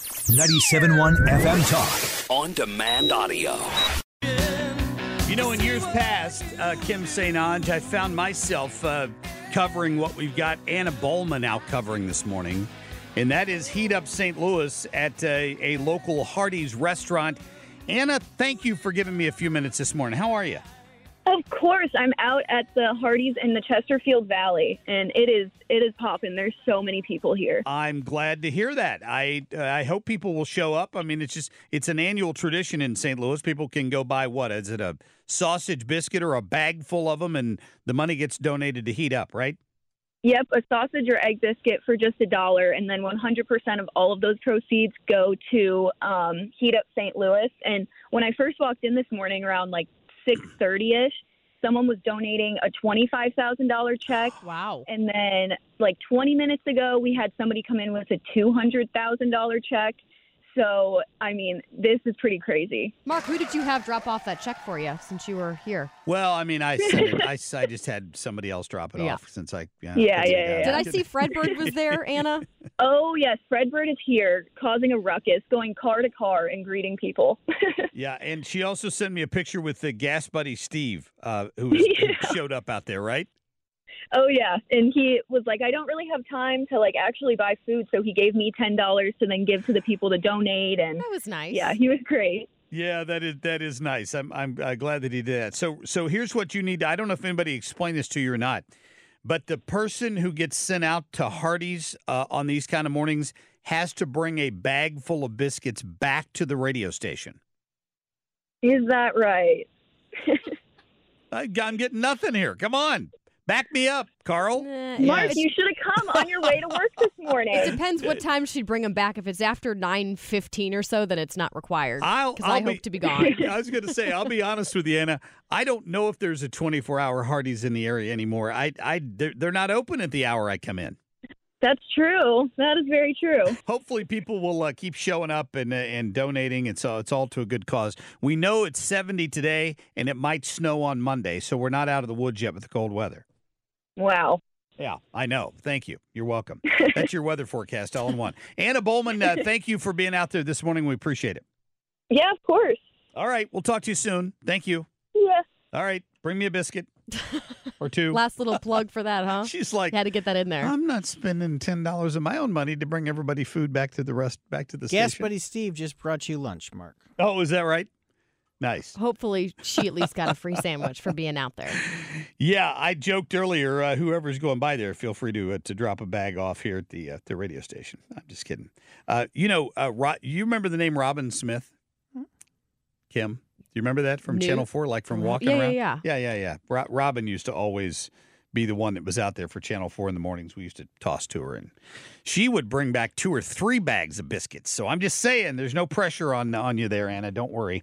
97.1 FM Talk. On demand audio. You know, in years past, uh, Kim St. Ange, I found myself uh, covering what we've got Anna Bohlmann out covering this morning, and that is Heat Up St. Louis at a, a local Hardee's restaurant. Anna, thank you for giving me a few minutes this morning. How are you? Of course, I'm out at the Hardee's in the Chesterfield Valley, and it is it is popping. There's so many people here. I'm glad to hear that. I uh, I hope people will show up. I mean, it's just it's an annual tradition in St. Louis. People can go buy what is it a sausage biscuit or a bag full of them, and the money gets donated to Heat Up, right? Yep, a sausage or egg biscuit for just a dollar, and then 100% of all of those proceeds go to um, Heat Up St. Louis. And when I first walked in this morning, around like 6:30 ish, someone was donating a $25,000 check. Oh, wow. And then like 20 minutes ago, we had somebody come in with a $200,000 check. So, I mean, this is pretty crazy. Mark, who did you have drop off that check for you since you were here? Well, I mean, I sent it, I, I just had somebody else drop it Yeah. off since I Yeah, yeah yeah, get yeah. Did I see Fred Bird was there, Anna? Oh, yes, Fred Bird is here causing a ruckus, going car to car and greeting people. Yeah, and she also sent me a picture with the gas buddy Steve, uh, who, was, who showed up out there, right? Oh, yeah. And he was like, I don't really have time to like actually buy food. So he gave me $10 to then give to the people to donate. And That was nice. yeah, he was great. Yeah, that is that is nice. I'm I'm uh, glad that he did that. So so here's what you need. I don't know if anybody explained this to you or not, but the person who gets sent out to Hardee's uh, on these kind of mornings has to bring a bag full of biscuits back to the radio station. Is that right? I, I'm getting nothing here. Come on, back me up, Carl. Eh, Mark, yes. you should have come on your way to work this morning. It depends what time she'd bring him back. If it's after nine fifteen or so, then it's not required. I'll, Because I'll I be, hope to be gone. I was going to say, I'll be honest with you, Anna. I don't know if there's a 24 hour Hardee's in the area anymore. I, I, they're, they're not open at the hour I come in. That's true. That is very true. Hopefully, people will uh, keep showing up and uh, and donating, and so it's all to a good cause. We know it's 70 today, and it might snow on Monday, so we're not out of the woods yet with the cold weather. Wow. Yeah, I know. Thank you. You're welcome. That's your weather forecast all in one. Anna Bohlmann, uh, thank you for being out there this morning. We appreciate it. Yeah, of course. All right, we'll talk to you soon. Thank you. Yeah. All right, bring me a biscuit or two. Last little plug for that, huh? She's like, You had to get that in there. I'm not spending ten dollars of my own money to bring everybody food back to the rest back to the Gas station. buddy Steve just brought you lunch, Mark. Oh, is that right? Nice. Hopefully, she at least got a free sandwich for being out there. Yeah, I joked earlier. Uh, whoever's going by there, feel free to uh, to drop a bag off here at the uh, the radio station. I'm just kidding. Uh, you know, uh, Ro- you remember the name Robin Smith? Kim, do you remember that from New? Channel Four, like from walking Yeah, yeah, around? yeah. yeah, yeah, yeah. Ro- Robin used to always be the one that was out there for Channel Four in the mornings. We used to toss to her, and she would bring back two or three bags of biscuits. So I'm just saying, there's no pressure on on you there, Anna. Don't worry.